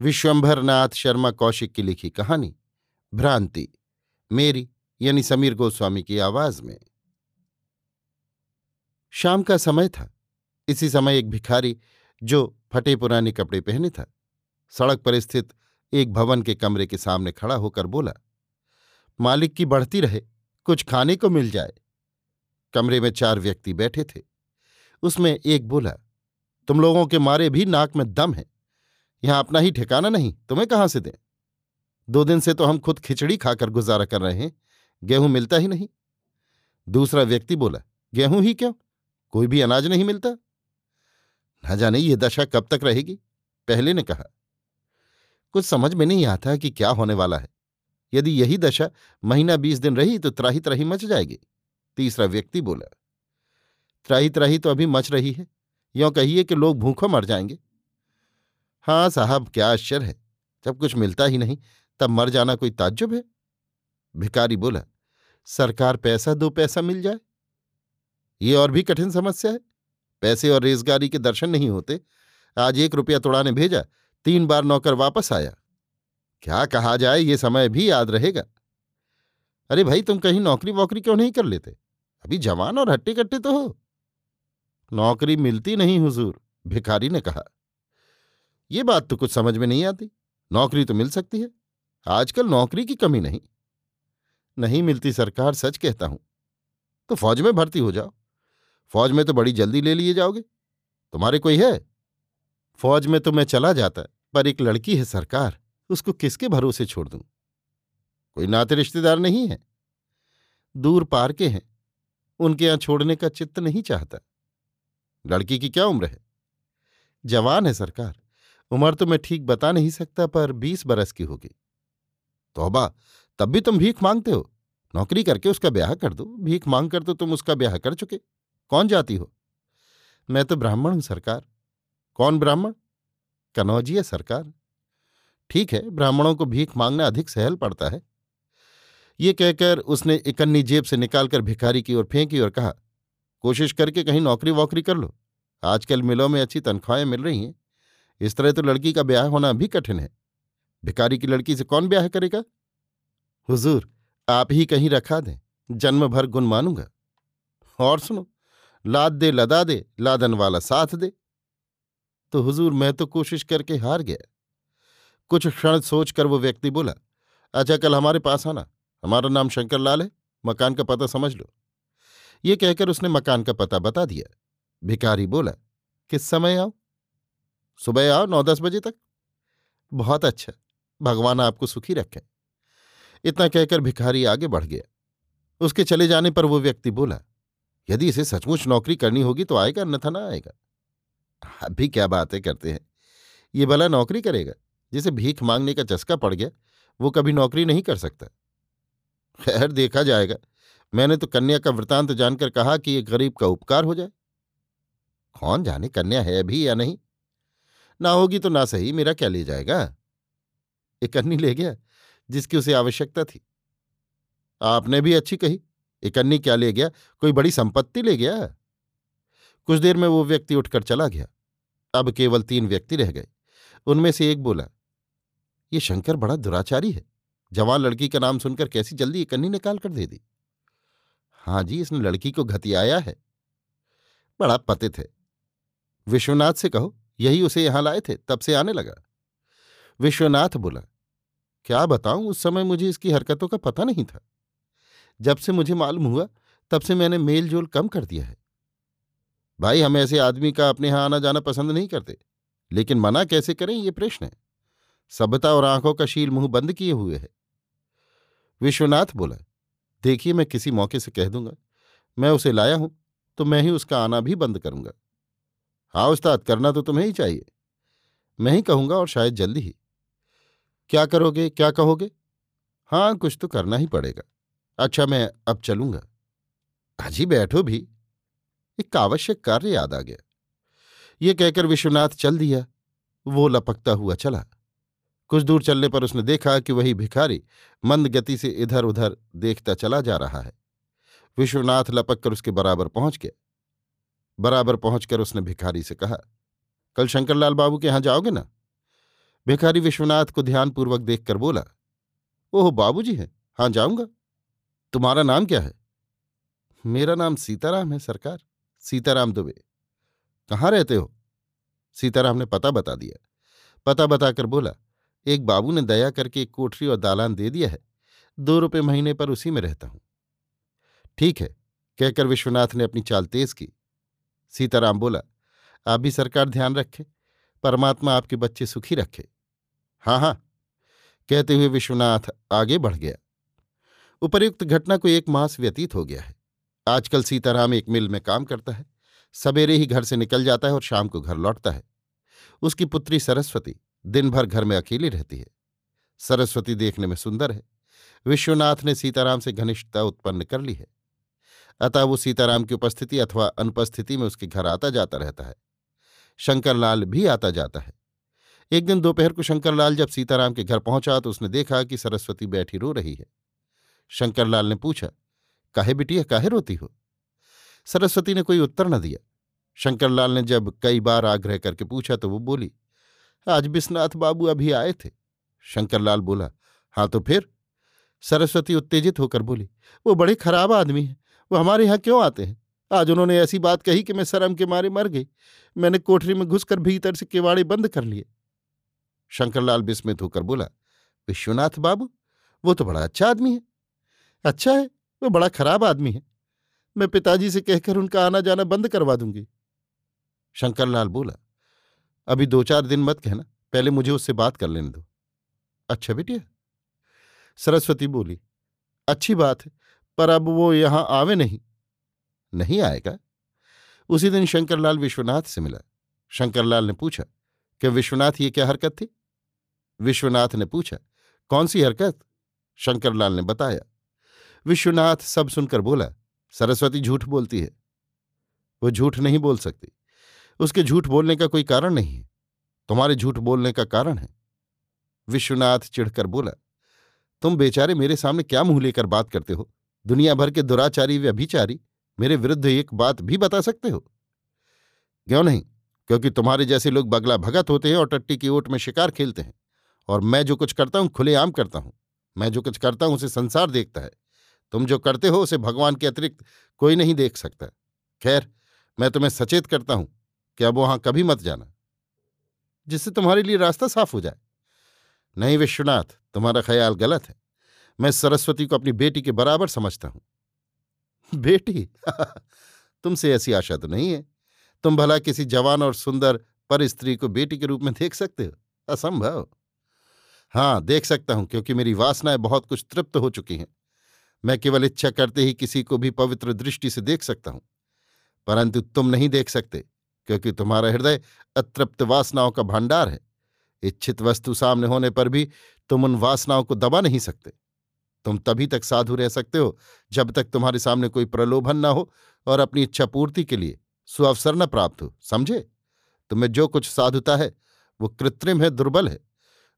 विश्वंभरनाथ शर्मा कौशिक की लिखी कहानी, भ्रांति, मेरी, यानी समीर गोस्वामी की आवाज़ में। शाम का समय था। इसी समय एक भिखारी, जो फटे पुराने कपड़े पहने था, सड़क पर स्थित एक भवन के कमरे के सामने खड़ा होकर बोला, मालिक की बढ़ती रहे, कुछ खाने को मिल जाए। कमरे में चार व्यक्ति बैठे थे। उसमें एक बोला, तुम लोगों के मारे भी नाक में दम है। यहाँ अपना ही ठिकाना नहीं, तुम्हें कहाँ से दें? दो दिन से तो हम खुद खिचड़ी खाकर गुजारा कर रहे हैं, गेहूँ मिलता ही नहीं। दूसरा व्यक्ति बोला, गेहूँ ही क्यों? कोई भी अनाज नहीं मिलता? न जाने ये दशा कब तक रहेगी? पहले ने कहा। कुछ समझ में नहीं आता कि क्या होने वाला है। यदि यही दशा महीना बीस दिन रही तो त्राही त्राही मच जाएगी। तीसरा व्यक्ति बोला त्राही त्राही तो अभी मच रही है। यों कहिए कि लोग भूखों मर जाएँगे। हाँ साहब, क्या आश्चर्य है। जब कुछ मिलता ही नहीं, तब मर जाना कोई ताज्जुब है? भिकारी बोला, सरकार पैसा दो पैसा मिल जाए। ये और भी कठिन समस्या है। पैसे और रेजगारी के दर्शन नहीं होते। आज एक रुपया तोड़ाने भेजा, तीन बार नौकर वापस आया। क्या कहा जाए, ये समय भी याद रहेगा। अरे भाई, तुम कहीं नौकरी वोकरी क्यों नहीं कर लेते? अभी जवान और हट्टे कट्टे तो हो। नौकरी मिलती नहीं, हुजूर, भिखारी ने कहा। ये बात तो कुछ समझ में नहीं आती। नौकरी तो मिल सकती है। आजकल नौकरी की कमी नहीं। नहीं मिलती सरकार, सच कहता हूँ। तो फौज में भर्ती हो जाओ। फौज में तो बड़ी जल्दी ले लिए जाओगे। तुम्हारे कोई है? फौज में तो मैं चला जाता, पर एक लड़की है सरकार, उसको किसके भरोसे छोड़ दूँ? कोई नाते रिश्तेदार नहीं है। दूर पार के हैं। उनके यहाँ छोड़ने का चित्त नहीं चाहता। लड़की की क्या उम्र है? जवान है सरकार। उम्र तो मैं ठीक बता नहीं सकता, पर बीस बरस की होगी। तोबा, तब भी तुम भीख मांगते हो। नौकरी करके उसका ब्याह कर दो। भीख मांग कर तो तुम उसका ब्याह कर चुके। कौन जाती हो? मैं तो ब्राह्मण हूँ, सरकार। कौन ब्राह्मण? कनौजिया सरकार। ठीक है, ब्राह्मणों को भीख मांगना अधिक सहल पड़ता है। ये कहकर उसने इकन्नी जेब से निकालकर भिखारी की ओर फेंकी और कहा, कोशिश करके कहीं नौकरी वोकरी कर लो। आजकल मिलों में अच्छी तनख्वाहें मिल रही हैं। इस तरह तो लड़की का ब्याह होना भी कठिन है। भिकारी की लड़की से कौन ब्याह करेगा? हुजूर, आप ही कहीं रखा दें जन्म भर गुण मानूँगा। और सुनो, लाद दे, लदा दे, लादन वाला साथ दे। तो हुजूर, मैं तो कोशिश करके हार गया। कुछ क्षण सोचकर वो व्यक्ति बोला अच्छा कल हमारे पास आना। हमारा नाम शंकर लाल है, मकान का पता समझ लो। ये कहकर उसने मकान का पता बता दिया। भिकारी बोला, किस समय आओ? सुबह आओ नौ दस बजे तक। बहुत अच्छा भगवान आपको सुखी रखे। इतना कहकर भिखारी आगे बढ़ गया। उसके चले जाने पर वो व्यक्ति बोला, यदि इसे सचमुच नौकरी करनी होगी तो आएगा, अन्यथा ना आएगा। अभी क्या बातें करते हैं? ये भला नौकरी करेगा, जिसे भीख मांगने का चस्का पड़ गया, वो कभी नौकरी नहीं कर सकता। खैर, देखा जाएगा। मैंने तो कन्या का वृतांत जानकर कहा कि ये गरीब का उपकार हो जाए। कौन जाने कन्या है अभी या नहीं? ना होगी तो ना सही, मेरा क्या ले जाएगा? एक अन्नी ले गया, जिसकी उसे आवश्यकता थी। आपने भी अच्छी कही, एक अन्नी क्या ले गया? कोई बड़ी संपत्ति ले गया? कुछ देर में वो व्यक्ति उठकर चला गया। अब केवल तीन व्यक्ति रह गए। उनमें से एक बोला, ये शंकर बड़ा दुराचारी है। जवान लड़की का नाम सुनकर कैसी जल्दी एक अन्नी निकाल कर दे दी? हाँ जी, इसने लड़की को घतियाया है। बड़ा पतित है। विश्वनाथ से कहो। यही उसे यहाँ लाए थे, तब से आने लगा। विश्वनाथ बोला, क्या बताऊँ, उस समय मुझे इसकी हरकतों का पता नहीं था। जब से मुझे मालूम हुआ, तब से मैंने मेल जोल कम कर दिया है। भाई, हम ऐसे आदमी का अपने यहाँ आना जाना पसंद नहीं करते। लेकिन मना कैसे करें, ये प्रश्न है। सभ्यता और आँखों का शील मुँह बंद किए हुए है। विश्वनाथ बोला, देखिए, मैं किसी मौके से कह दूँगा। मैं उसे लाया हूँ तो मैं ही उसका आना भी बंद करूँगा। हाँ उस्ताद, करना तो तुम्हें ही चाहिए। मैं ही कहूँगा और शायद जल्दी ही। क्या करोगे, क्या कहोगे? हाँ कुछ तो करना ही पड़ेगा। अच्छा मैं अब चलूँगा। अजी बैठो भी। एक आवश्यक कार्य याद आ गया। ये कहकर विश्वनाथ चल दिया। वो लपकता हुआ चला। कुछ दूर चलने पर उसने देखा कि वही भिखारी मंद गति से इधर उधर देखता चला जा रहा है। विश्वनाथ लपक कर उसके बराबर पहुँच गया। बराबर पहुंचकर उसने भिखारी से कहा, कल शंकरलाल बाबू के यहाँ जाओगे ना? भिखारी विश्वनाथ को ध्यानपूर्वक देखकर बोला, ओह, बाबूजी हैं, हाँ, जाऊँगा। तुम्हारा नाम क्या है? मेरा नाम सीताराम है, सरकार। सीताराम दुबे। कहाँ रहते हो? सीताराम ने पता बता दिया। पता बताकर बोला, एक बाबू ने दया करके एक कोठरी और दालान दे दिया है। दो रुपये महीने पर उसी में रहता हूँ। ठीक है, कहकर विश्वनाथ ने अपनी चाल तेज की। सीताराम बोला, आप भी सरकार ध्यान रखे, परमात्मा आपके बच्चे सुखी रखे। हाँ हाँ। कहते हुए विश्वनाथ आगे बढ़ गया। उपर्युक्त घटना को एक मास व्यतीत हो गया है। आजकल सीताराम एक मिल में काम करता है, सवेरे ही घर से निकल जाता है और शाम को घर लौटता है। उसकी पुत्री सरस्वती दिन भर घर में अकेली रहती है। सरस्वती देखने में सुंदर है। विश्वनाथ ने सीताराम से घनिष्ठता उत्पन्न कर ली है। अतः वो सीताराम की उपस्थिति अथवा अनुपस्थिति में उसके घर आता जाता रहता है। शंकरलाल भी आता जाता है। एक दिन दोपहर को शंकरलाल जब सीताराम के घर पहुँचा तो उसने देखा कि सरस्वती बैठी रो रही है। शंकरलाल ने पूछा, काहे बिटिया, काहे रोती हो? सरस्वती ने कोई उत्तर न दिया। शंकरलाल ने जब कई बार आग्रह करके पूछा तो वो बोली, आज विश्वनाथ बाबू अभी आए थे? शंकरलाल बोला हाँ तो फिर? सरस्वती उत्तेजित होकर बोली, वो बड़े खराब आदमी हैं। वो हमारे यहाँ क्यों आते हैं? आज उन्होंने ऐसी बात कही कि मैं शर्म के मारे मर गई। मैंने कोठरी में घुसकर भीतर से किवाड़े बंद कर लिए। शंकरलाल विस्मित होकर बोला, विश्वनाथ बाबू, वो तो बड़ा अच्छा आदमी है। अच्छा है, वो बड़ा खराब आदमी है। मैं पिताजी से कहकर उनका आना जाना बंद करवा दूँगी। शंकरलाल बोला, अभी दो चार दिन मत कहना, पहले मुझे उससे बात कर लेने दो। अच्छा बेटिया? सरस्वती बोली, अच्छी बात है। पर अब वो यहाँ आवे नहीं। नहीं आएगा? उसी दिन शंकरलाल विश्वनाथ से मिला। शंकरलाल ने पूछा कि विश्वनाथ ये क्या हरकत थी? विश्वनाथ ने पूछा, कौन सी हरकत? शंकरलाल ने बताया। विश्वनाथ सब सुनकर बोला, सरस्वती झूठ बोलती है। वो झूठ नहीं बोल सकती। उसके झूठ बोलने का कोई कारण नहीं है। तुम्हारे झूठ बोलने का कारण है। विश्वनाथ चिढ़कर बोला, तुम बेचारे मेरे सामने क्या मुँह लेकर बात करते हो? दुनिया भर के दुराचारी व्यभिचारी, मेरे विरुद्ध एक बात भी बता सकते हो? क्यों नहीं? क्योंकि तुम्हारे जैसे लोग बगला भगत होते हैं और टट्टी की ओट में शिकार खेलते हैं, और मैं जो कुछ करता हूँ, खुलेआम करता हूँ। मैं जो कुछ करता हूँ, उसे संसार देखता है। तुम जो करते हो, उसे भगवान के अतिरिक्त कोई नहीं देख सकता। खैर, मैं तुम्हें सचेत करता हूँ कि अब वहाँ कभी मत जाना, जिससे तुम्हारे लिए रास्ता साफ़ हो जाए। नहीं विश्वनाथ, तुम्हारा ख्याल गलत है। मैं सरस्वती को अपनी बेटी के बराबर समझता हूँ। बेटी? तुमसे ऐसी आशा तो नहीं है। तुम भला किसी जवान और सुंदर पर स्त्री को बेटी के रूप में देख सकते हो। असंभव। हाँ देख सकता हूँ, क्योंकि मेरी वासनाएँ बहुत कुछ तृप्त हो चुकी हैं। मैं केवल इच्छा करते ही किसी को भी पवित्र दृष्टि से देख सकता हूँ। परंतु तुम नहीं देख सकते, क्योंकि तुम्हारा हृदय अतृप्त वासनाओं का भंडार है। इच्छित वस्तु सामने होने पर भी तुम उन वासनाओं को दबा नहीं सकते। तुम तभी तक साधु रह सकते हो, जब तक तुम्हारे सामने कोई प्रलोभन न हो और अपनी इच्छा पूर्ति के लिए सुअवसर न प्राप्त हो, समझे? तुम्हें जो कुछ साधुता है, वो कृत्रिम है, दुर्बल है।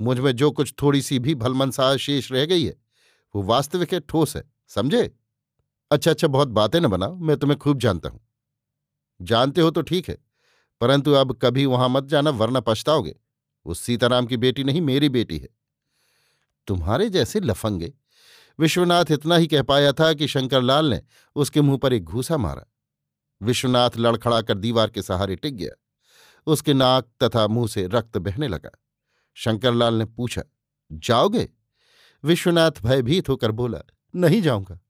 मुझमें जो कुछ थोड़ी सी भी भलमनसा शेष रह गई है, वो वास्तविक है, ठोस है, समझे? अच्छा अच्छा बहुत बातें न बनाओ, मैं तुम्हें खूब जानता हूँ। जानते हो तो ठीक है, परंतु अब कभी वहाँ मत जाना, वरना पछताओगे। वो सीताराम की बेटी नहीं, मेरी बेटी है। तुम्हारे जैसे लफंगे विश्वनाथ इतना ही कह पाया था कि शंकरलाल ने उसके मुँह पर एक घूसा मारा। विश्वनाथ लड़खड़ाकर दीवार के सहारे टिक गया। उसके नाक तथा मुँह से रक्त बहने लगा। शंकरलाल ने पूछा, जाओगे? विश्वनाथ भयभीत होकर बोला, नहीं जाऊँगा।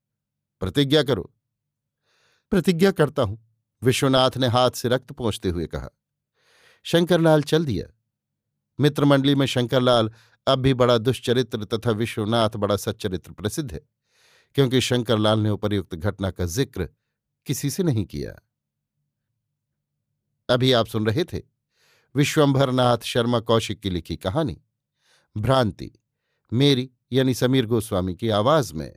प्रतिज्ञा करो। प्रतिज्ञा करता हूँ, विश्वनाथ ने हाथ से रक्त पहुँचते हुए कहा। शंकरलाल चल दिया। मित्रमंडली में शंकरलाल अब भी बड़ा दुष्चरित्र तथा विश्वनाथ बड़ा सच्चरित्र प्रसिद्ध है, क्योंकि शंकरलाल ने उपर्युक्त घटना का ज़िक्र किसी से नहीं किया। अभी आप सुन रहे थे विश्वंभरनाथ शर्मा कौशिक की लिखी कहानी, भ्रांति, मेरी यानी समीर गोस्वामी की आवाज़ में।